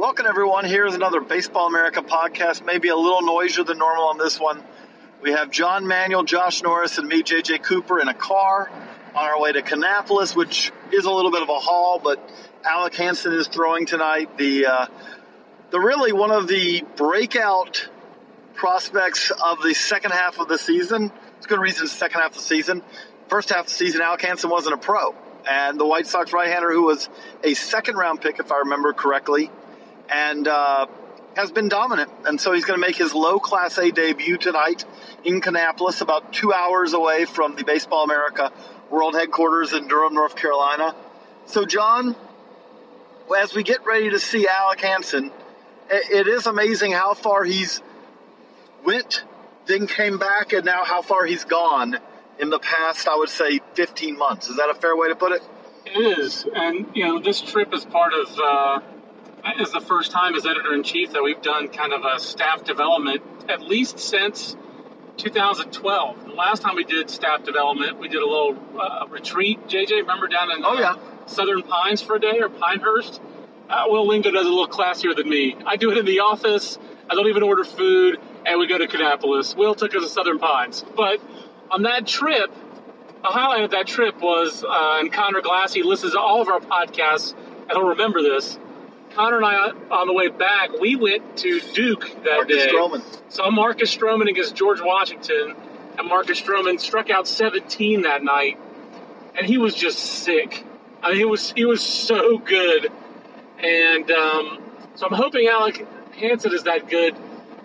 Welcome, everyone. Here's another Baseball America podcast, maybe a little noisier than normal on this one. We have John Manuel, Josh Norris, and me, JJ Cooper, in a car on our way to Kannapolis, which is a little bit of a haul, but Alec Hansen is throwing tonight. The, uh, the really one of the breakout prospects of the second half of the season. It's good reason it's the second half of the season. First half of the season, Alec Hansen wasn't a pro. And the White Sox right-hander, who was a second round pick, if I remember correctly, and uh, has been dominant. And so he's going to make his low Class A debut tonight in Kannapolis, about two hours away from the Baseball America World Headquarters in Durham, North Carolina. So, John, as we get ready to see Alec Hansen, it is amazing how far he's went, then came back, and now how far he's gone in the past, I would say, 15 months. Is that a fair way to put it? It is. And, you know, this trip is part of. Uh is the first time as editor in chief that we've done kind of a staff development, at least since 2012. The last time we did staff development, we did a little uh, retreat. JJ, remember down in oh, yeah. uh, Southern Pines for a day or Pinehurst? Uh, Will Lingo does it a little classier than me. I do it in the office. I don't even order food, and we go to Kannapolis. Will took us to Southern Pines, but on that trip, a highlight of that trip was, uh, and Conor Glassey listens to all of our podcasts, and he'll remember this Conor and I, on the way back, we went to Duke that Marcus day. Stroman. Saw Marcus Stroman against George Washington, and Marcus Stroman struck out 17 that night, and he was just sick. I mean, he was he was so good, and um, so I'm hoping Alec Hansen is that good.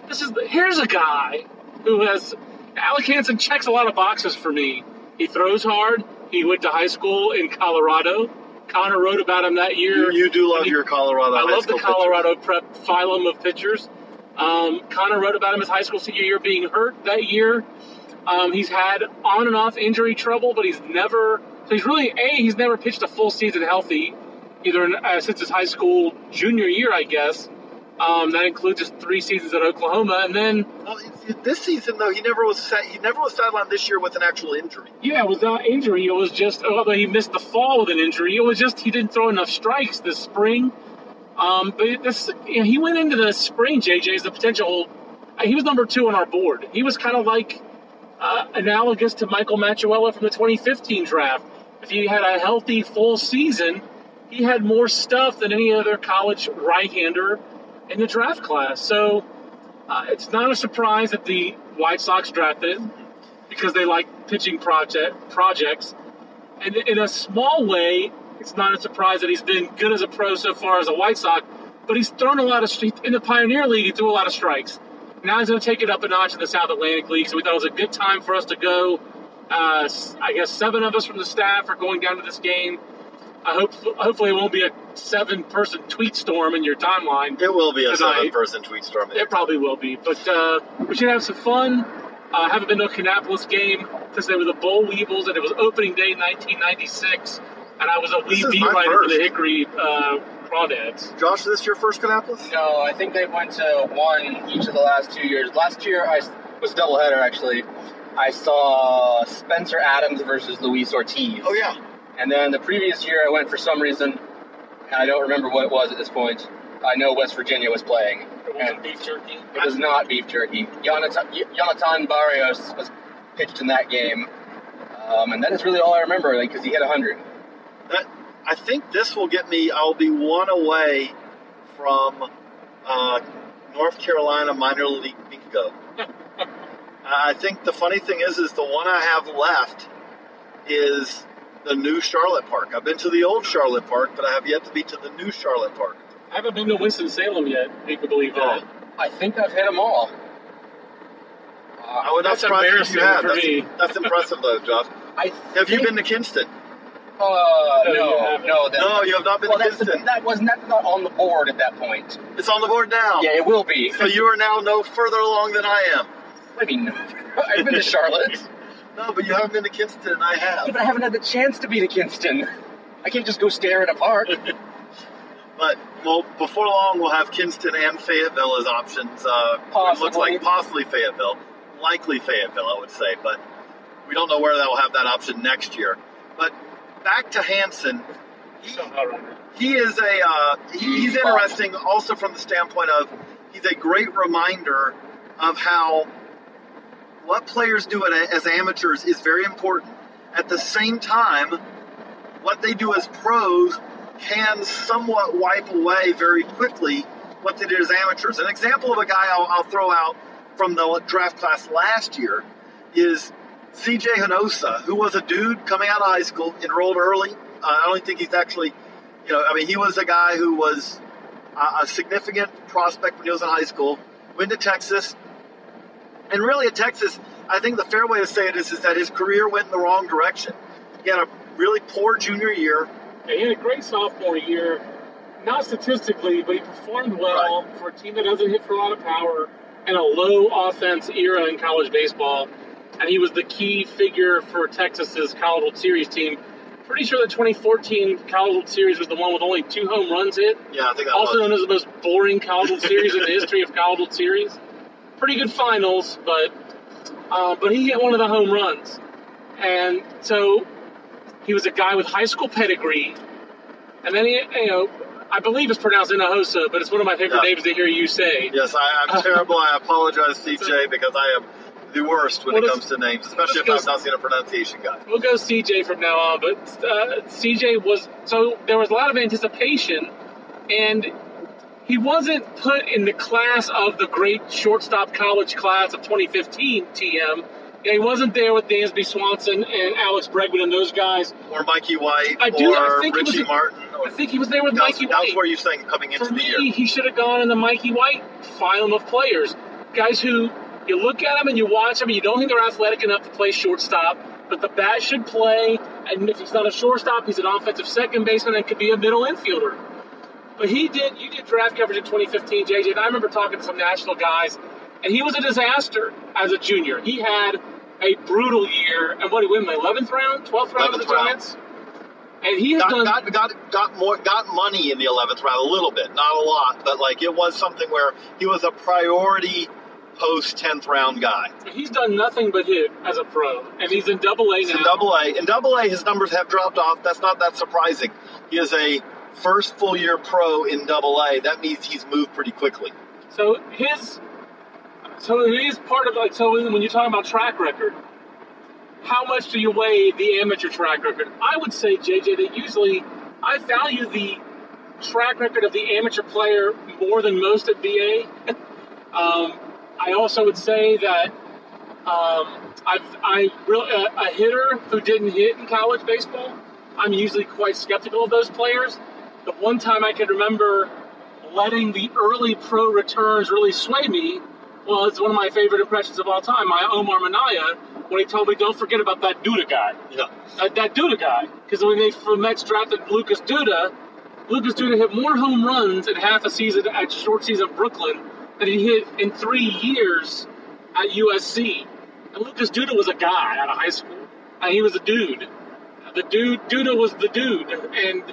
This is here's a guy who has Alec Hansen checks a lot of boxes for me. He throws hard. He went to high school in Colorado. Conor wrote about him that year. You, you do love your Colorado. I love the Colorado pitchers. prep phylum of pitchers. Um, Conor wrote about him his high school senior year being hurt that year. Um, he's had on and off injury trouble, but he's never. So he's really a. He's never pitched a full season healthy, either in, uh, since his high school junior year, I guess. Um, that includes his three seasons at Oklahoma, and then well, this season though he never was he never was sidelined this year with an actual injury. Yeah, it was not injury. It was just although he missed the fall with an injury, it was just he didn't throw enough strikes this spring. Um, but this you know, he went into the spring. JJ as the potential. He was number two on our board. He was kind of like uh, analogous to Michael Matuella from the 2015 draft. If he had a healthy full season, he had more stuff than any other college right-hander in the draft class. So uh, it's not a surprise that the White Sox drafted because they like pitching project projects. And in a small way, it's not a surprise that he's been good as a pro so far as a White Sox. But he's thrown a lot of in the Pioneer League. He threw a lot of strikes. Now he's going to take it up a notch in the South Atlantic League. So we thought it was a good time for us to go. Uh, I guess seven of us from the staff are going down to this game. I hope hopefully it won't be a seven person tweet storm in your timeline. It will be a tonight. seven person tweet storm. It probably will be, but uh, we should have some fun. I uh, haven't been to a Kannapolis game since they were the Boll Weevils, and it was opening day 1996, and I was a wee beat writer first. for the Hickory uh, Crawdads. Josh, is this your first Kannapolis? No, I think they went to one each of the last two years. Last year I was a doubleheader actually. I saw Spencer Adams versus Luis Ortiz. Oh yeah. And then the previous year, I went for some reason, and I don't remember what it was at this point. I know West Virginia was playing. It and beef jerky. It was not beef jerky. Jonathan, Jonathan Barrios was pitched in that game, um, and that is really all I remember, because like, he hit hundred. That I think this will get me. I'll be one away from uh, North Carolina minor league bingo. I think the funny thing is, is the one I have left is the new Charlotte Park. I've been to the old Charlotte Park, but I have yet to be to the new Charlotte Park. I haven't been to Winston Salem yet. You can believe that. I think I've hit them all. I would not That's surprise you if you have. for That's, me. that's impressive, though, Josh. I Have you been to Kinston? Uh, No, you no, haven't. no, that, No, you have not been well, to that's the, Kinston. that was not, not on the board at that point. It's on the board now. Yeah, it will be. So you are now no further along than I am. I mean, I've been to Charlotte, No, but you haven't been to Kinston, and I have. but I haven't had the chance to be to Kinston. I can't just go stare at a park. But well, before long, we'll have Kinston and Fayetteville as options. Uh, It looks Possibly. like possibly Fayetteville, likely Fayetteville, I would say, but we don't know where that will have that option next year. But back to Hansen, he, he is a uh, he, he's interesting also from the standpoint of he's a great reminder of how what players do as amateurs is very important. At the same time, what they do as pros can somewhat wipe away very quickly what they did as amateurs. An example of a guy I'll, I'll throw out from the draft class last year is CJ Hanosa, who was a dude coming out of high school, enrolled early. Uh, I don't think he's actually, you know, I mean, he was a guy who was a, a significant prospect when he was in high school, went to Texas, and really at Texas, I think the fair way to say it is, is that his career went in the wrong direction. He had a really poor junior year. Yeah, he had a great sophomore year. Not statistically, but he performed well for a team that doesn't hit for a lot of power and a low offense era in college baseball. And he was the key figure for Texas's College World Series team. Pretty sure the 2014 College World Series was the one with only two home runs hit. Yeah, I think that Also was. known as the most boring College World Series in the history of College World Series. Pretty good finals, but uh, but he hit one of the home runs, and so he was a guy with high school pedigree. And then he, you know, I believe it's pronounced Hinojosa, but it's one of my favorite Yeah. names to hear you say. Yes, I, I'm terrible. I apologize, CJ, because I am the worst when Well, it comes to names, especially if I'm not seeing a pronunciation guy. We'll go CJ from now on, but uh, CJ was so there was a lot of anticipation, and he wasn't put in the class of the great shortstop college class of 2015 TM. He wasn't there with Dansby Swanson and Alex Bregman and those guys. Or Mikey White, I do- I or think he was Richie Martin. I think he was there with that's, Mikey that's White. where you're saying coming into For the year. me, he should have gone in the Mikey White phylum of players. Guys who you look at them and you watch them and you don't think they're athletic enough to play shortstop, but the bat should play. And if he's not a shortstop, he's an offensive second baseman and could be a middle infielder. But he did. You did draft coverage in 2015, JJ. And I remember talking to some national guys, and he was a disaster as a junior. He had a brutal year, and what did he win? The 11th round, 12th round of the. Giants. And he has got, done. got got got more got money in the 11th round a little bit, not a lot, but like it was something where he was a priority post 10th round guy. He's done nothing but hit as a pro, and he's in Double A He's now. in Double A. In Double A, his numbers have dropped off. That's not that surprising. He is a first full year pro in Double A. That means he's moved pretty quickly. So his, so is part of like so when you're talking about track record, how much do you weigh the amateur track record? I would say JJ that usually I value the track record of the amateur player more than most at BA. um, I also would say that um, I've I really a, a hitter who didn't hit in college baseball. I'm usually quite skeptical of those players. The one time I can remember letting the early pro returns really sway me well, it's one of my favorite impressions of all time. My Omar Minaya when he told me, "Don't forget about that Duda guy." Yeah. That, that Duda guy, because when they from the Mets drafted Lucas Duda, Lucas Duda hit more home runs in half a season at short season Brooklyn than he hit in three years at USC. And Lucas Duda was a guy out of high school, and he was a dude. The dude Duda was the dude, and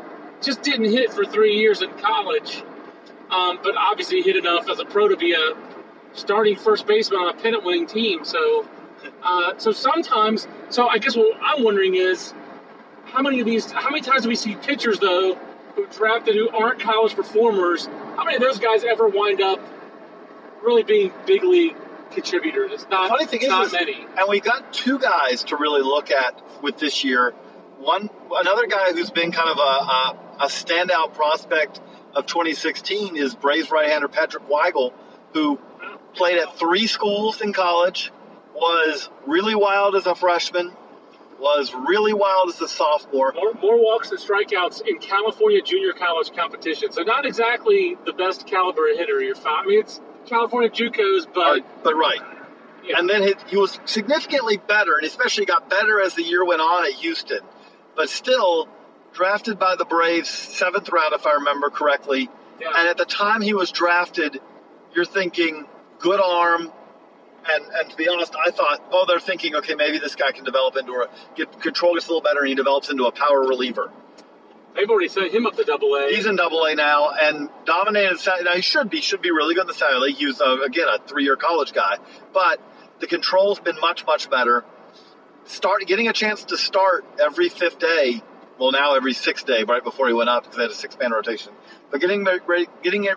just didn't hit for three years in college. Um, but obviously hit enough as a pro to be a starting first baseman on a pennant-winning team. So, uh, so sometimes, so I guess what I'm wondering is, how many of these, how many times do we see pitchers though who drafted who aren't college performers? How many of those guys ever wind up really being big league contributors? It's not, Funny thing is, not is- many. and we got two guys to really look at with this year. One, another guy who's been kind of a, a, a standout prospect of 2016 is Braves right-hander Patrick Weigel, who played at three schools in college, was really wild as a freshman, was really wild as a sophomore. More, more walks and strikeouts in California junior college competition. So not exactly the best caliber hitter you're found. I mean, it's California JUCOs, but But, but right. Yeah. And then he, he was significantly better, and especially got better as the year went on at Houston. But still, drafted by the Braves, seventh round, if I remember correctly. Yeah. And at the time he was drafted, you're thinking good arm. And, and to be honest, I thought, oh, they're thinking, okay, maybe this guy can develop into a get control gets a little better, and he develops into a power reliever. they've already sent him up to Double A. He's in Double A now and dominated. Now he should be should be really good in the Saturday League. He was uh, again a three year college guy, but the control's been much much better. Start getting a chance to start every fifth day. Well, now every sixth day, right before he went up because they had a six man rotation. But getting getting it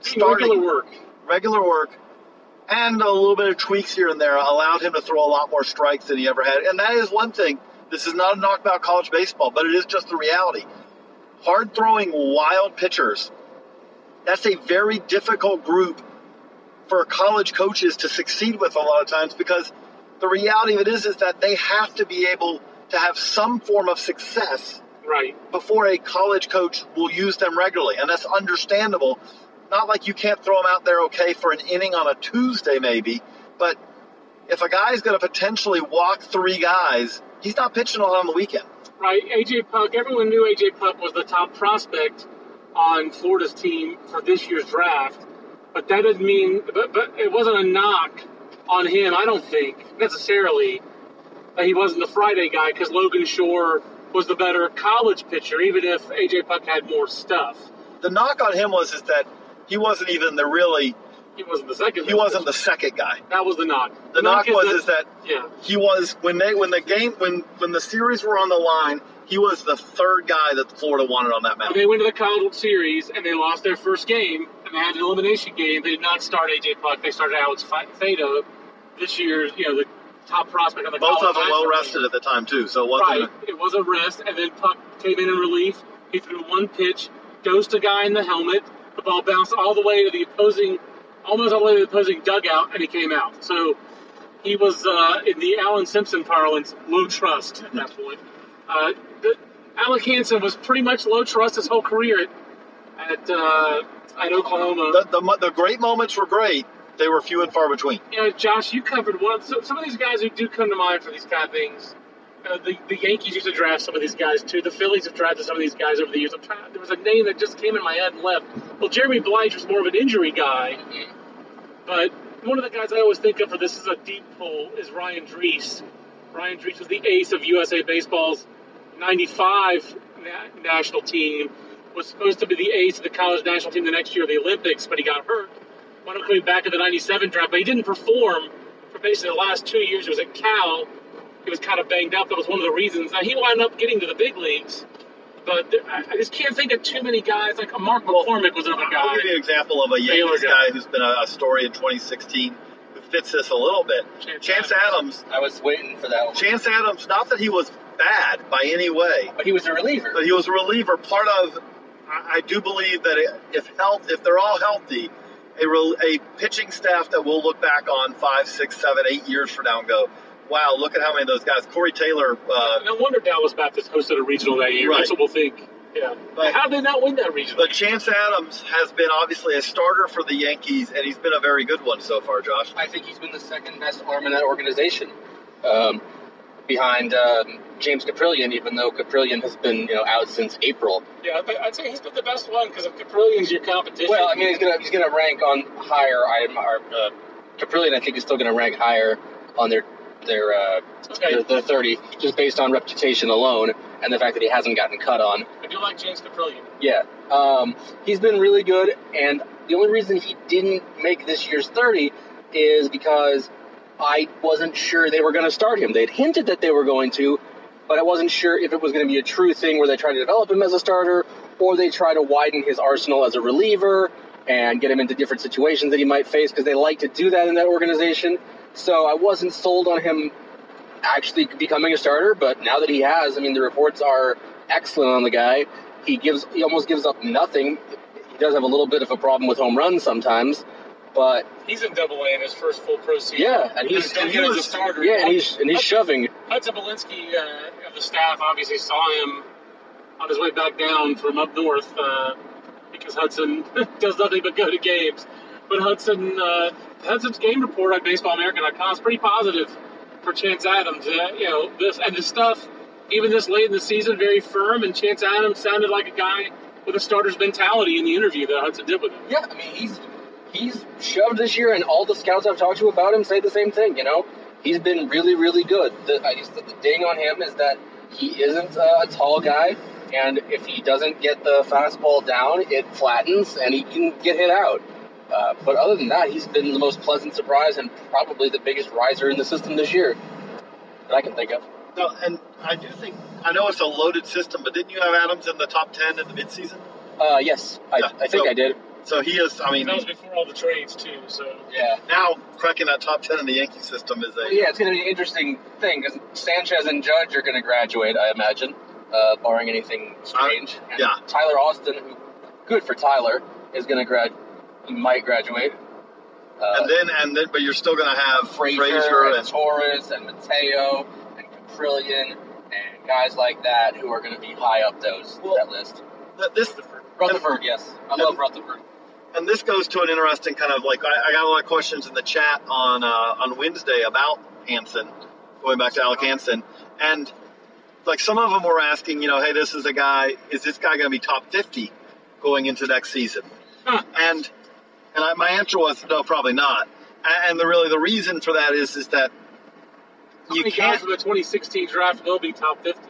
starting regular work. regular work and a little bit of tweaks here and there allowed him to throw a lot more strikes than he ever had. And that is one thing. This is not a knock about college baseball, but it is just the reality. Hard throwing, wild pitchers, that's a very difficult group for college coaches to succeed with a lot of times because the reality of it is is that they have to be able to have some form of success Right. before a college coach will use them regularly, and that's understandable. Not like you can't throw them out there okay for an inning on a Tuesday, maybe, but if a guy's going to potentially walk three guys, he's not pitching a lot on the weekend. Right. AJ Puk, everyone knew AJ Puk was the top prospect on Florida's team for this year's draft. But that doesn't mean, but, but it wasn't a knock on him, I don't think, necessarily, he wasn't the Friday guy because Logan Shore was the better college pitcher, even if AJ Puk had more stuff. The knock on him was is that he wasn't even the really He wasn't the second. he wasn't the second guy. That was the knock. The knock was is that yeah, he was when they when the game when when the series were on the line, he was the third guy that Florida wanted on that when mound. they went to the College World Series and they lost their first game and they had an elimination game, they did not start AJ Puk. They started Alex Fa- Faedo. This year's, you know, the top prospect on the Both of them well rested at the time too, so it wasn't. Right. It was a rest, and then Puk came in in relief. He threw one pitch, dosed a guy in the helmet. The ball bounced all the way to the opposing, almost all the way to the opposing dugout, and he came out. So he was, uh, in the Allan Simpson parlance, low trust at that point. Uh, the, Alec Hansen was pretty much low trust his whole career at, at, uh, at Oklahoma. The, the, the great moments were great. They were few and far between. you know, Josh, you covered one. So, some of these guys who do come to mind for these kind of things. Uh, the, the Yankees used to draft some of these guys too. The Phillies have drafted some of these guys over the years. Trying, there was a name that just came in my head and left. Well, Jeremy Bleich was more of an injury guy, but one of the guys I always think of for this is a deep pull is Ryan Drese. Ryan Drese was the ace of USA Baseball's '95 na- national team. Was supposed to be the ace of the college national team the next year of the Olympics, but he got hurt. Wound up coming back in the '97 draft, but he didn't perform for basically the last two years. He was at Cal. He was kind of banged up. That was one of the reasons. Now he wound up getting to the big leagues, but there, I I just can't think of too many guys. Like Mark Well, McCormick was another guy. I'll give you an example of a Baylor Yankees guy. guy who's been a, a story in 2016 who fits this a little bit. Chance Chance Adams. I was waiting for that one. Chance Adams, not that he was bad by any way, But he was a reliever. but he was a reliever. Part of, I, I do believe that if health, if they're all healthy, a, rel- a pitching staff that we'll look back on five, six, seven, eight years from now and go, wow, look at how many of those guys. Corey Taylor, uh, No wonder Dallas Baptist hosted a regional that year. Right. That's what we'll think. Yeah. But- How did they not win that regional? but Chance Adams has been obviously a starter for the Yankees, and he's been a very good one so far, Josh. I think he's been the second best arm in that organization, um, behind um, James Kaprielian. Even though Kaprielian has been you know out since April. yeah, I'd say he's been the best one because if Kaprielian's your competition. Well, I mean he's gonna he's gonna rank on higher. I'm uh, Kaprielian. I think is still gonna rank higher on their their uh, Okay. their, their 30 just based on reputation alone and the fact that he hasn't gotten cut on. I do like James Kaprielian. Yeah, um, he's been really good, and the only reason he didn't make this year's 30 is because I wasn't sure they were going to start him. They'd hinted that they were going to, but I wasn't sure if it was going to be a true thing where they try to develop him as a starter or they try to widen his arsenal as a reliever and get him into different situations that he might face because they like to do that in that organization. So I wasn't sold on him actually becoming a starter, but now that he has, I mean, the reports are excellent on the guy. He gives, he almost gives up nothing. He does have a little bit of a problem with home runs sometimes, but He's in Double A in his first full pro season. yeah, and he's He's good as a starter. yeah, and he's and he's shoving. Hudson Belinsky uh, of the staff obviously saw him on his way back down from up north uh, because Hudson does nothing but go to games. But Hudson, uh, Hudson's game report on BaseballAmerica.com is pretty positive for Chance Adams. Uh, you know this and the stuff, even this late in the season, very firm. And Chance Adams sounded like a guy with a starter's mentality in the interview that Hudson did with him. Yeah, I mean he's he's shoved this year, and all the scouts I've talked to about him say the same thing. You know, he's been really really good. The, I guess the, ding on him is that he isn't a tall guy, and if he doesn't get the fastball down, it flattens and he can get hit out. Uh, but other than that, he's been the most pleasant surprise and probably the biggest riser in the system this year that I can think of. No, and I do think I know it's a loaded system, but didn't you have Adams in the top ten in the midseason? Uh, yes, I, Yeah, I think so- I did. So he is. I mean, That was before all the trades too. So Yeah. now cracking that top ten in the Yankee system is a Well, yeah, it's going to be an interesting thing because Sanchez and Judge are going to graduate, I imagine, uh, barring anything strange. And yeah. Tyler Austin, who, good for Tyler, is going to grad. Might graduate. Uh, and then and then, but you're still going to have Frazier, Frazier and and Torres and Mateo and Kaprielian and guys like that who are going to be high up those Well, that list. th- this. Rutherford, yes, I love Rutherford. And this goes to an interesting kind of like I, I got a lot of questions in the chat on uh, on Wednesday about Hansen, going back to Alec Hansen, and like some of them were asking, you know, hey, this is a guy. Is this guy going to be top fifty going into next season? Huh. And and I, my answer was no, probably not. And the really the reason for that is is that how you many guys can't. from the 2016 draft will be top 50?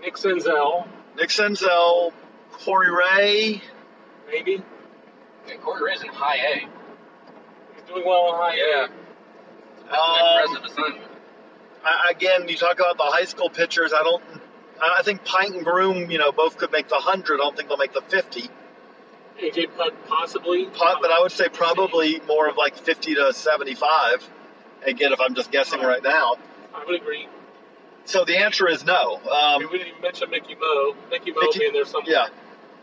Nick Senzel, Nick Senzel, Corey Ray, maybe. Yeah, Corey Ray's in high A. He's doing well in high A. Yeah, that's Um, an impressive assignment. I- again, you talk about the high school pitchers. I don't. I think Pint and Groom, you know, both could make the hundred. I don't think they'll make the fifty. AJ Puk possibly. Po- But I would say probably more of like fifty to seventy-five. Again, if I'm just guessing right now. I would agree. So the answer is no. Um, we didn't even mention Mickey Mo. Mickey Mo Mickey- being there somewhere. yeah,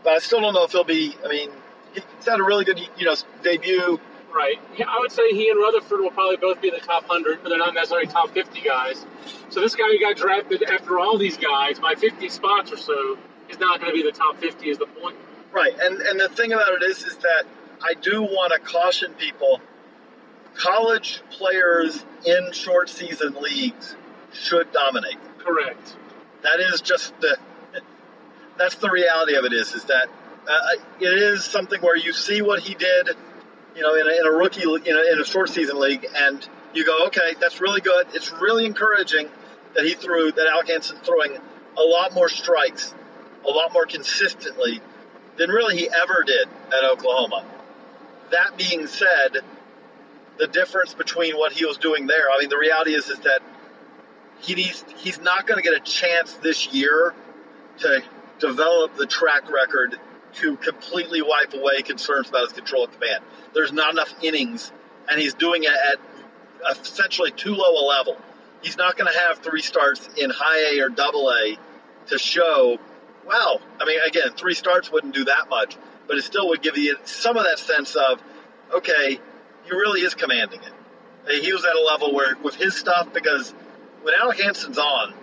but I still don't know if he'll be. I mean, he's had a really good, you know, debut. Right. I would say he and Rutherford will probably both be in the top 100, but they're not necessarily top 50 guys. So this guy who got drafted after all these guys by 50 spots or so is not going to be the top 50 is the point. Right, and and the thing about it is, is that I do want to caution people. College players in short season leagues should dominate. Correct. That is just the. That's the reality of it. Is is that uh, it is something where you see what he did, you know, in a, in a rookie, you know, in a short season league, and you go, okay, that's really good. It's really encouraging that he threw that Alec Hansen's throwing a lot more strikes, a lot more consistently than really he ever did at Oklahoma. That being said, the difference between what he was doing there, I mean, the reality is is that he needs, he's not going to get a chance this year to develop the track record to completely wipe away concerns about his control of command. There's not enough innings, and he's doing it at essentially too low a level. He's not going to have three starts in high A or double A to show, wow, I mean, again, three starts wouldn't do that much, but it still would give you some of that sense of, okay, he really is commanding it. He was at a level where, with his stuff, because when Alec Hansen's on,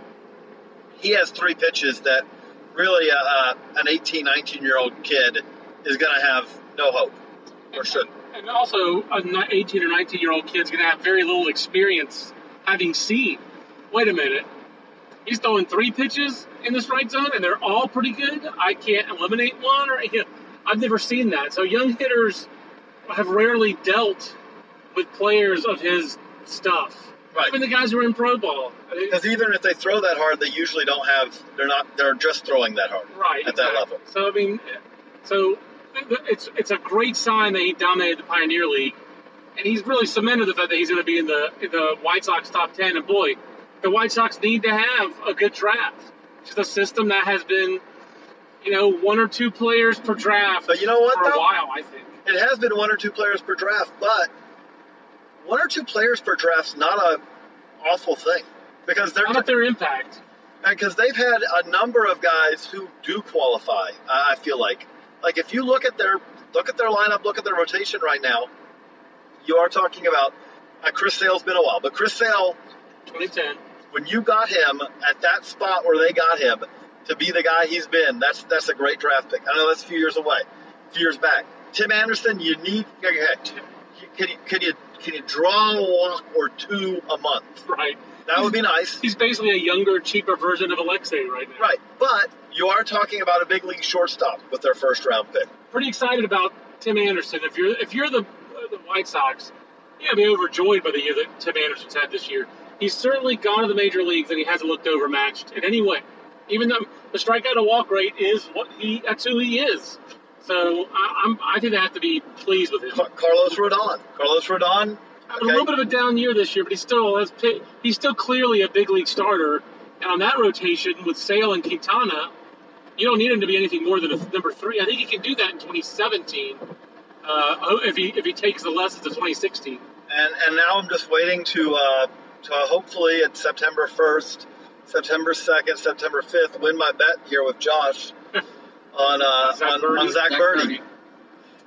he has three pitches that really uh, uh, an 18, 19 year old kid is going to have no hope or should. And also, an 18 or 19 year old kid's going to have very little experience having seen. Wait a minute. He's throwing three pitches in the strike zone, and they're all pretty good. I can't eliminate one, or I've never seen that. So young hitters have rarely dealt with players of his stuff. Right. Even the guys who are in pro ball. Because even if they throw that hard, they usually don't have. They're not. They're just throwing that hard. right at that level. So I mean, so it's it's a great sign that he dominated the Pioneer League, and he's really cemented the fact that he's going to be in the in the White Sox top ten. And boy, the White Sox need to have a good draft. It's a system that has been, you know, one or two players per draft But you know what, for a though? while. I think. It has been one or two players per draft, but one or two players per draft's not a awful thing because they're Not their impact. because they've had a number of guys who do qualify. I I feel like like if you look at their look at their lineup, look at their rotation right now, you are talking about uh, Chris Sale's been a while, but Chris Sale, 2010. when you got him at that spot where they got him to be the guy he's been, that's that's a great draft pick. I know that's a few years away, a few years back. Tim Anderson, you need okay, can you can you can you draw a walk or two a month? Right. That would be nice. He's basically a younger, cheaper version of Alexei right now. Right, but you are talking about a big league shortstop with their first round pick. Pretty excited about Tim Anderson. If you're if you're the the White Sox, you gotta be overjoyed by the year that Tim Anderson's had this year. He's certainly gone to the major leagues and he hasn't looked overmatched in any way. Even though the strikeout to walk rate is what he that's who he is. So I, I'm I think they have to be pleased with him. Ca- Carlos Rodon. Carlos Rodon. A little bit of a down year this year, but he still has he's still clearly a big league starter. And on that rotation with Sale and Quintana, you don't need him to be anything more than a number three. I think he can do that in 2017 uh, if he if he takes the lessons of 2016. And and now I'm just waiting to uh, to hopefully at September 1st, September 2nd, September 5th win my bet here with Josh on uh, Zach on, Burdi. on Zach Zach Burdi, Burdi.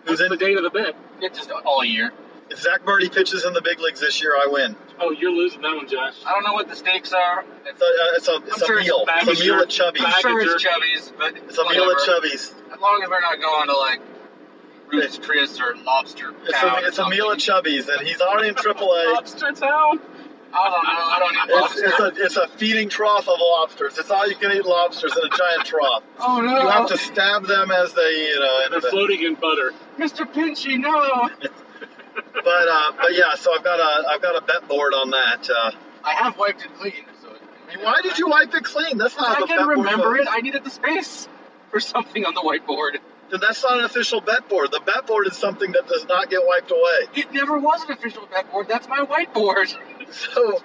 who's What's in. the date of the bet? Yeah, just all year. If Zach Burdi pitches in the big leagues this year, I win. Oh, you're losing that one, Josh. I don't know what the stakes are. It's a, uh, it's a, it's a sure meal. bag It's a of meal at Chubby's. I'm sure it's. Chubby's, but It's a meal at. Chubby's. As long as we're not going to like Ruth's Chris or Lobster It's Town a, or it's a meal at something. Chubby's, and he's already in AAA. Lobster Town. I don't know. I don't eat It's, lobster. it's, a, it's a feeding trough of lobsters. It's all you can eat lobsters in a giant trough. oh no! You have to stab them as they, you know. They're the- floating in butter. Mr. Pinchy, no! But uh, but yeah, so I've got a I've got a bet board on that. Uh, I have wiped it clean, so. why did you wipe it clean? That's not I the can bet remember for- it. I needed the space for something on the whiteboard. Then that's not an official bet board. The bet board is something that does not get wiped away. It never was an official bet board. That's my whiteboard. So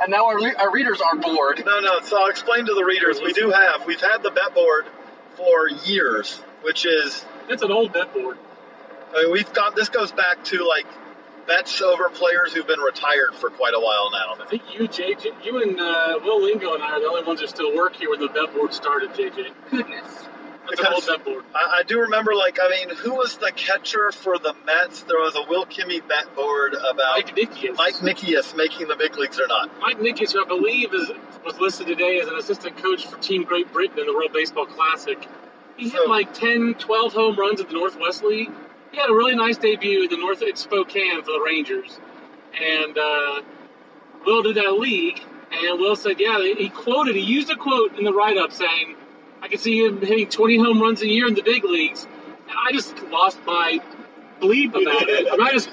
And now our, our readers are bored. no no. So I'll explain to the readers. We do have we've had the bet board for years, which is it's an old bet board. I mean we've got this goes back to like bets over players who've been retired for quite a while now. I think you, JJ, you and uh, Will Lingo and I are the only ones that still work here when the bet board started, JJ. Goodness. That's an old board. I, I do remember, like, I mean, who was the catcher for the Mets? There was a Will Kimmey bet board about Mike Nickeas. Mike Nickeas making the big leagues or not. Mike Nickeas, who I believe is was listed today as an assistant coach for Team Great Britain in the World Baseball Classic. He hit So- like 10, 12 home runs at the Northwest League. He had a really nice debut in the North at Spokane for the Rangers. And uh, Will did that league, and Will said, yeah, he quoted, he used a quote in the write up saying, I can see him hitting 20 home runs a year in the big leagues. And I just lost my bleep about it. I, mean, I just,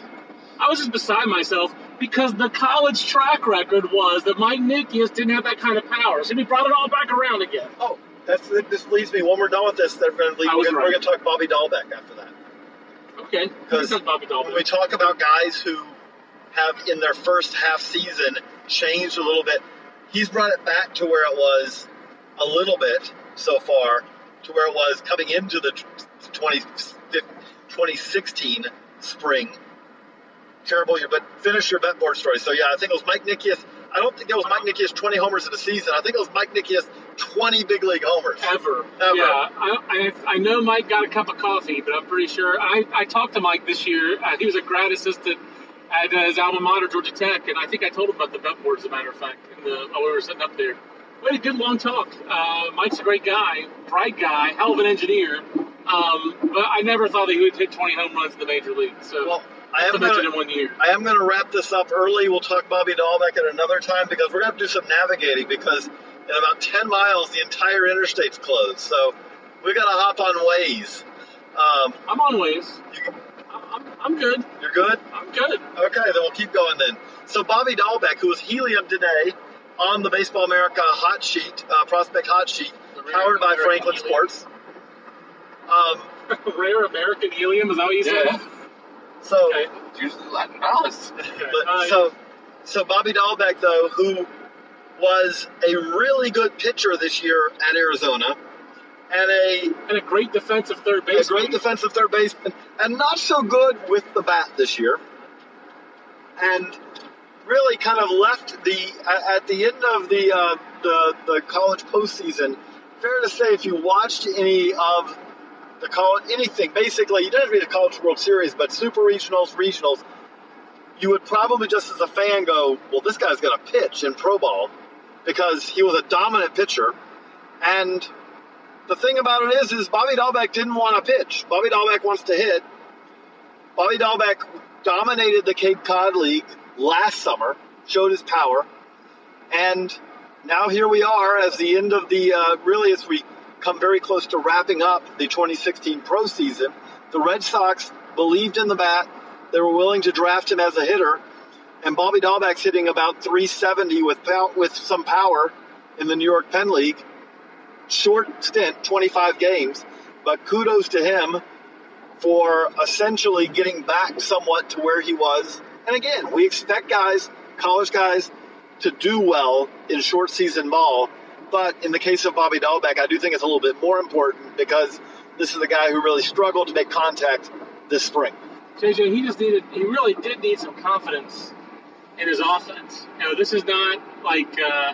I was just beside myself because the college track record was that Mike Nickeas didn't have that kind of power. So we brought it all back around again. Oh, that's this leads me. When we're done with this, they're going to leave. We're going right. to talk Bobby Dalbec after that. Okay. Because When we talk about guys who have in their first half season changed a little bit, he's brought it back to where it was a little bit so far, to where it was coming into the 20, 2016 spring. Terrible year, but finish your bet board story. So yeah, I think it was Mike Nickeas. I don't think it was Mike Nickeas 20 homers in a season. I think it was Mike Nickeas 20 big league homers. Ever. Ever. Yeah. I, I, I know Mike got a cup of coffee, but I'm pretty sure. I, I talked to Mike this year. Uh, he was a grad assistant at uh, his alma mater, Georgia Tech, and I think I told him about the bet board, as a matter of fact, in the, while we were sitting up there. We had a good long talk. Uh, Mike's a great guy, bright guy, hell of an engineer. Um, but I never thought that he would hit 20 home runs in the major league. So Well, I am gonna, in one year. I am going to wrap this up early. We'll talk Bobby Dalbec at another time because we're going to do some navigating because in about 10 miles, the entire interstate's closed. So we got to hop on Waze. Um, I'm on Waze. you, I'm, I'm good. you're good? I'm good. Okay, then we'll keep going then. So Bobby Dalbec, who was helium today on the Baseball America hot sheet, uh, prospect hot sheet, powered by American Franklin helium. Sports. Um, Rare American helium, is that what you Yeah. said? so Okay. It's usually Latin dollars. But, Uh, so, so Bobby Dalbec, though, who was a really good pitcher this year at Arizona, and a, and a great defensive third a great defensive third baseman, and not so good with the bat this year, and really kind of left the at, the end of the uh, the the college postseason. Fair to say, if you watched any of the college, anything, basically, you don't have to be the College World Series, but super regionals, regionals, you would probably just as a fan go, well, this guy's going to pitch in pro ball because he was a dominant pitcher. And the thing about it is, is Bobby Dalbec didn't want to pitch. Bobby Dalbec wants to hit. Bobby Dalbec dominated the Cape Cod League last summer, showed his power, and now here we are as the end of the uh, really as we come very close to wrapping up the 2016 pro season. The Red Sox believed in the bat. They were willing to draft him as a hitter, and Bobby Dalbec's hitting about 370 with with some power in the New York Penn League. Short stint, 25 games, but kudos to him for essentially getting back somewhat to where he was. And again, we expect guys, college guys, to do well in short season ball. But in the case of Bobby Dalbec, I do think it's a little bit more important because this is a guy who really struggled to make contact this spring. JJ, he just needed, he really did need some confidence in his offense. You know, this is not like, uh,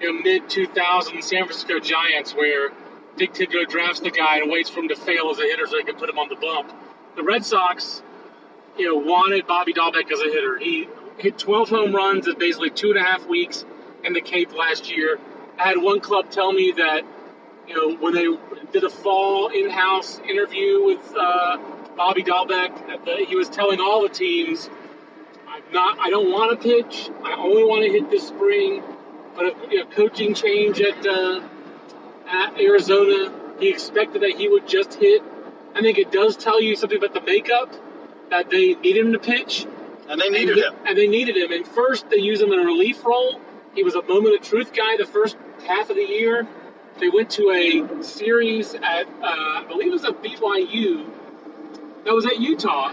you know, mid 2000 San Francisco Giants where Dick Tidrow drafts the guy and waits for him to fail as a hitter so he can put him on the bump. The Red Sox, you know, wanted Bobby Dalbec as a hitter. He hit 12 home runs in basically two and a half weeks in the Cape last year. I had one club tell me that, you know, when they did a fall in-house interview with uh, Bobby Dalbec, the, he was telling all the teams, "I'm not. I don't want to pitch. I only want to hit this spring." But a you know, coaching change at uh, at Arizona, he expected that he would just hit. I think it does tell you something about the makeup that they needed him to pitch. And they needed and, him. And they needed him. And first, they used him in a relief role. He was a moment of truth guy the first half of the year. They went to a series at, uh, I believe it was a BYU. That was at Utah.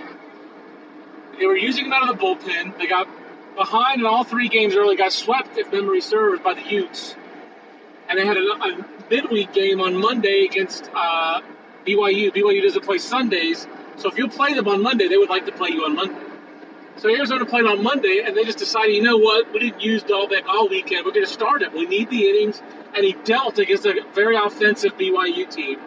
They were using him out of the bullpen. They got behind in all three games early, got swept, if memory serves, by the Utes. And they had a, a midweek game on Monday against uh, BYU. BYU doesn't play Sundays, so if you play them on Monday, they would like to play you on Monday. So Arizona played on Monday, and they just decided, you know what, we didn't use Dalbec all weekend. We're going to start him. We need the innings, and he dealt against a very offensive BYU team.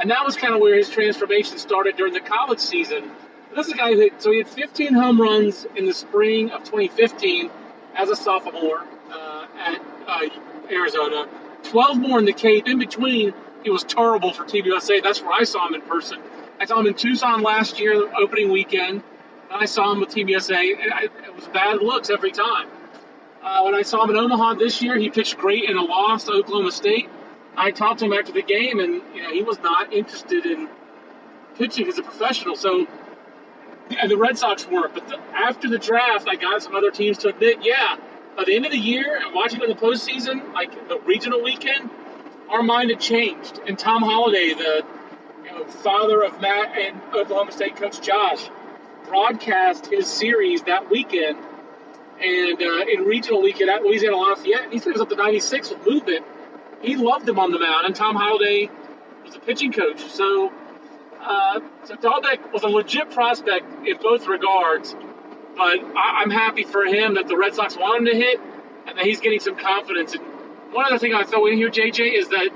And that was kind of where his transformation started during the college season. This is a guy who so he had 15 home runs in the spring of 2015 as a sophomore uh, at uh, Arizona. 12 more in the Cape. In between, he was terrible for USA. That's where I saw him in person. I saw him in Tucson last year, opening weekend. I saw him with Team USA, I, it was bad looks every time. Uh, when I saw him in Omaha this year, he pitched great in a loss to Oklahoma State. I talked to him after the game, and you know he was not interested in pitching as a professional. So, and the Red Sox weren't. But the, after the draft, I got some other teams to admit, yeah, by the end of the year and watching in the postseason, like the regional weekend, our mind had changed. And Tom Holliday, the father of Matt and Oklahoma State coach Josh, broadcast his series that weekend. And uh, in regional weekend at Louisiana Lafayette, he was up to 96 with movement. He loved him on the mound, and Tom Holliday was a pitching coach. So, uh, so Dalbec was a legit prospect in both regards. But I, am happy for him that the Red Sox want him to hit, and that he's getting some confidence. And one other thing I throw in here, JJ, is that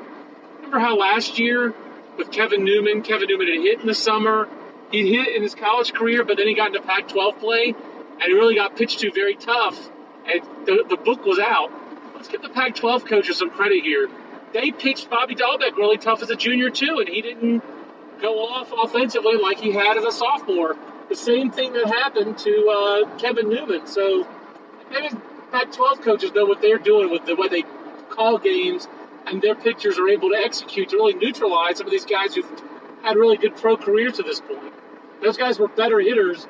remember how last year with Kevin Newman, Kevin Newman had hit in the summer he hit in his college career, but then he got into Pac-12 play, and he really got pitched to very tough. And the, the book was out. Let's give the Pac-12 coaches some credit here. They pitched Bobby Dalbec really tough as a junior too, and he didn't go off offensively like he had as a sophomore. The same thing that happened to uh, Kevin Newman. So maybe Pac-12 coaches know what they're doing with the way they call games, and their pitchers are able to execute to really neutralize some of these guys who've had really good pro careers to this point those guys were better hitters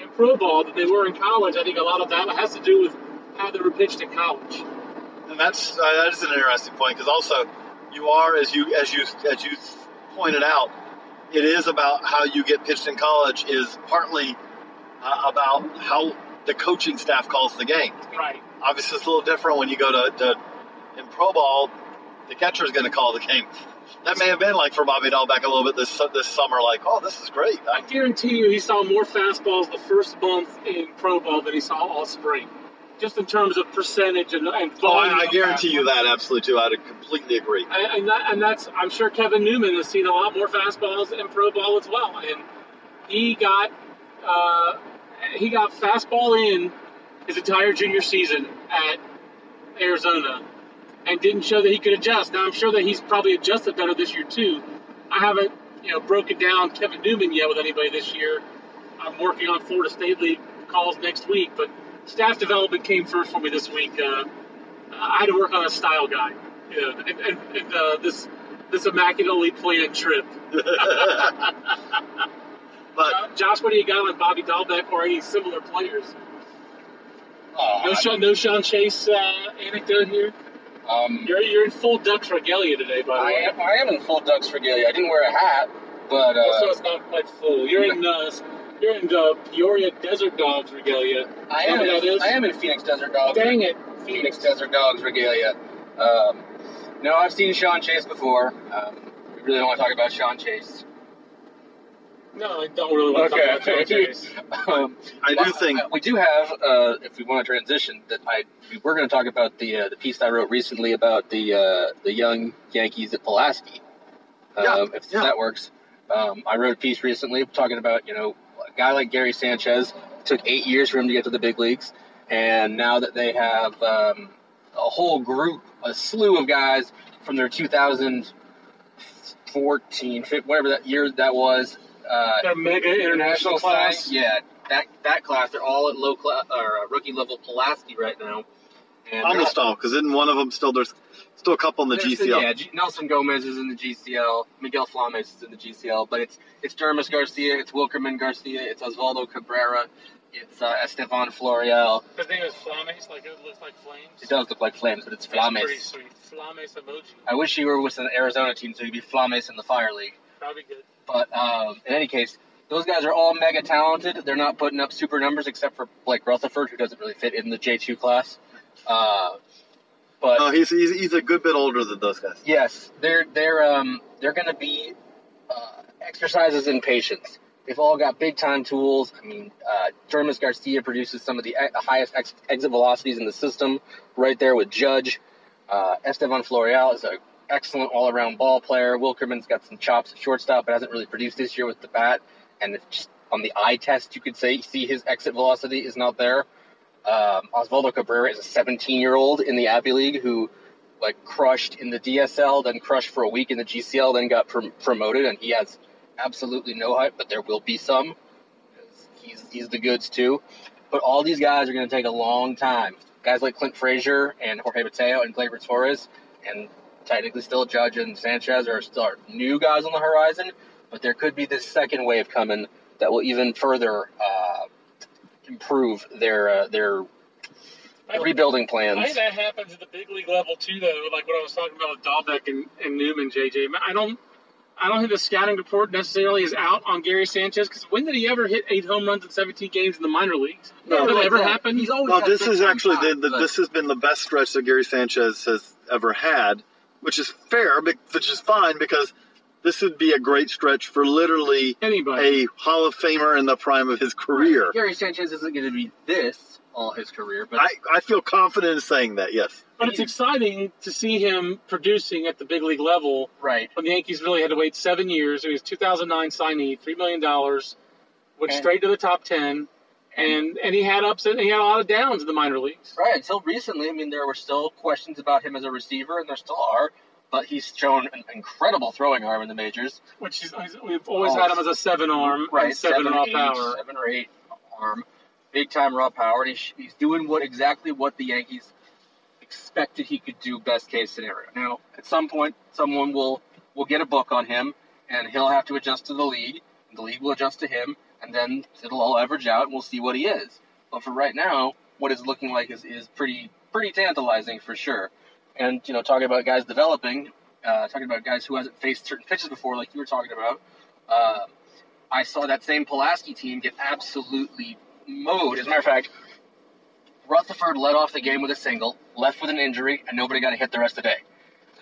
in pro ball than they were in college. I think a lot of that has to do with how they were pitched in college. And that's uh, that is an interesting point because also you are as you as you as you pointed out, it is about how you get pitched in college is partly uh, about how the coaching staff calls the game. Right. Obviously, it's a little different when you go to, to in pro ball. The catcher is going to call the game that may have been like for Bobby Dalbec a little bit this this summer. Like, oh, this is great. I guarantee you, he saw more fastballs the first month in pro ball than he saw all spring. just in terms of percentage and, and Oh, volume. I, I guarantee you that absolutely too. I'd completely agree. And, and, that, and that's, I'm sure Kevin Newman has seen a lot more fastballs in pro ball as well. And he got, uh, he got fastball in his entire junior season at Arizona, and didn't show that he could adjust. Now I'm sure that he's probably adjusted better this year too. I haven't, you know, broken down Kevin Newman yet with anybody this year. I'm working on Florida State League calls next week, but staff development came first for me this week. Uh, I had to work on a style guide, you know, and, and, and uh, this this immaculately planned trip. But Josh, what do you got on Bobby Dalbec or any similar players? Oh, No, Sean, no Sean Chase uh, anecdote here. Um, You're you're in full Ducks regalia today, by the I way. am, I am in full Ducks regalia. I didn't wear a hat, but uh, so it's not quite full. You're in uh, you're in uh, Peoria Desert Dogs regalia. I am. In, is? I am in Phoenix Desert Dogs. Dang it, Phoenix Desert Dogs regalia. Um, no, I've seen Sean Chase before. Um, we really don't want to talk about Sean Chase. No, I don't really want to talk about Sean Chase. um, I do think we do have, uh, if we want to transition, that I we were going to talk about the uh, the piece I wrote recently about the uh, the young Yankees at Pulaski. Um, Yeah, if yeah. that works, um, I wrote a piece recently talking about you know a guy like Gary Sanchez took eight years for him to get to the big leagues, and now that they have um, a whole group, a slew of guys from their 2014, fif- whatever that year that was. Uh, They're mega international class. sign- Yeah, that that class. They're all at low class or uh, rookie level Pulaski right now. And they're almost all because isn't one of them still there's still a couple in the there's- GCL. Yeah, G- Nelson Gomez is in the GCL. Miguel Flames is in the GCL. But it's it's Dermis Garcia, it's Wilkerman Garcia, it's Osvaldo Cabrera, it's uh, Estevan Florial. His name is Flames, like it looks like flames. It does look like Flames, but it's That's pretty sweet. Flames emoji. I wish he were with an Arizona team so he'd be Flames in the Fire League. Probably good. But um, in any case, those guys are all mega talented. They're not putting up super numbers except for Blake Rutherford, who doesn't really fit in the J2 class. Uh, but No, he's, he's he's a good bit older than those guys. yes, they're they're um, they're going to be uh, exercises in patience. They've all got big time tools. I mean, uh, Dermis Garcia produces some of the e- highest ex- exit velocities in the system, right there with Judge. Uh, Estevan Florial is an excellent all around ball player. Wilkerman's got some chops at shortstop, but hasn't really produced this year with the bat. And just on the eye test, you could say see his exit velocity is not there. Um, Osvaldo Cabrera is a 17 year old in the Appy League who like crushed in the DSL, then crushed for a week in the GCL, then got prom- promoted, and he has absolutely no hype, but there will be some. He's he's the goods too, but all these guys are going to take a long time. Guys like Clint Frazier and Jorge Mateo and Gleyber Torres, and technically still Judge and Sanchez are still are new guys on the horizon, but there could be this second wave coming that will even further uh, improve their uh, their I- rebuilding I plans. think that happens at the big league level too, though. Like what I was talking about with Dalbec and, and Newman, JJ. I don't, I don't think the scouting report necessarily is out on Gary Sanchez because when did he ever hit eight home runs in 17 games in the minor leagues? No, did that ever that. happen? He's always Well, this big is time actually the, the but- this has been the best stretch that Gary Sanchez has ever had, which is fair, which is fine because this would be a great stretch for literally Anybody? a Hall of Famer in the prime of his career. Gary Sanchez isn't going to be this all his career, but I, I feel confident in saying that. Yes. But it's exciting to see him producing at the big league level right. when the Yankees really had to wait seven years. He was 2009 signee, $3 million, went And- straight to the top 10, and, and he had ups and he had a lot of downs in the minor leagues. Right. Until recently, I mean, there were still questions about him as a receiver, and there still are. But he's shown an incredible throwing arm in the majors. Which is, we've always Oh, had him as a seven arm, Right. and seven, raw eight, power. seven or eight arm, big time raw power. And he's, he's doing what exactly what the Yankees expected he could do. Best case scenario. Now, at some point, someone will will get a book on him, and he'll have to adjust to the league. And the league will adjust to him, and then it'll all average out, and we'll see what he is. But for right now, what it's looking like is, is pretty pretty tantalizing for sure. And you know, talking about guys developing, uh, talking about guys who hasn't faced certain pitches before, like you were talking about. Uh, I saw that same Pulaski team get absolutely mowed. As a matter of fact, Rutherford led off the game with a single, left with an injury, and nobody got a hit the rest of the day.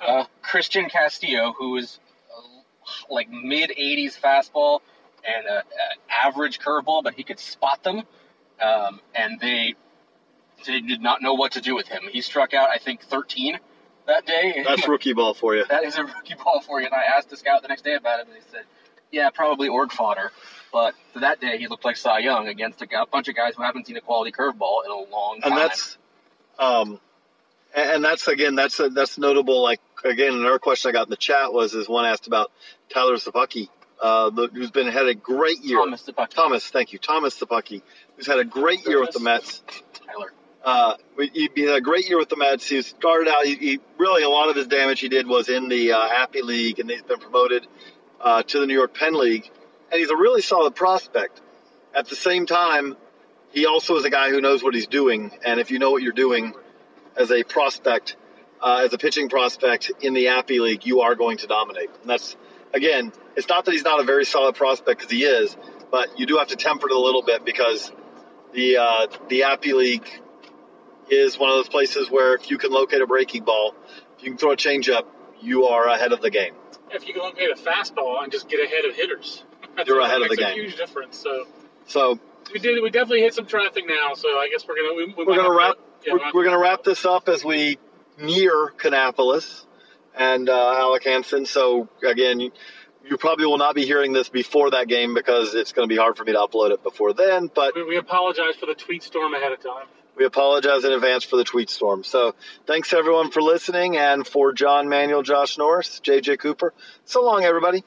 Uh, Christian Castillo, who is uh, like mid 80s fastball and a, a average curveball, but he could spot them, um, and they they did not know what to do with him. He struck out, I think, 13 that day. That's rookie ball for you. that is a rookie ball for you. And I asked the scout the next day about it, and they said, yeah, probably org fodder. But for that day, he looked like Cy Young against a, a bunch of guys who haven't seen a quality curveball in a long time. and that's um and that's again that's that's notable like again another question i got in the chat was is one asked about tyler Szapucki, uh the, who's been had a great year Thomas thomas thank you thomas Szapucki, who's had a great year with the mets Tyler. uh, he he had a great year with the Mets. He started out. He, he really a lot of his damage he did was in the uh, Appy League, and he's been promoted uh, to the New York Penn League. And he's a really solid prospect. At the same time, he also is a guy who knows what he's doing. And if you know what you're doing as a prospect, uh, as a pitching prospect in the Appy League, you are going to dominate. And that's again, it's not that he's not a very solid prospect because he is, but you do have to temper it a little bit because the uh, the Appy League is one of those places where if you can locate a breaking ball, if you can throw a changeup, you are ahead of the game. If you can locate a fastball and just get ahead of hitters, You're ahead of the a game. huge difference. So So we did. We definitely hit some traffic now. So I guess we're gonna. We, we we're gonna wrap To, yeah, we're, we're gonna wrap this up as we near Kannapolis and uh, Alec Hansen. So again, you, you probably will not be hearing this before that game because it's going to be hard for me to upload it before then. But We, we apologize for the tweet storm ahead of time. we apologize in advance for the tweet storm. So thanks everyone for listening, and for John Manuel, Josh Norris, JJ Cooper. So long, everybody.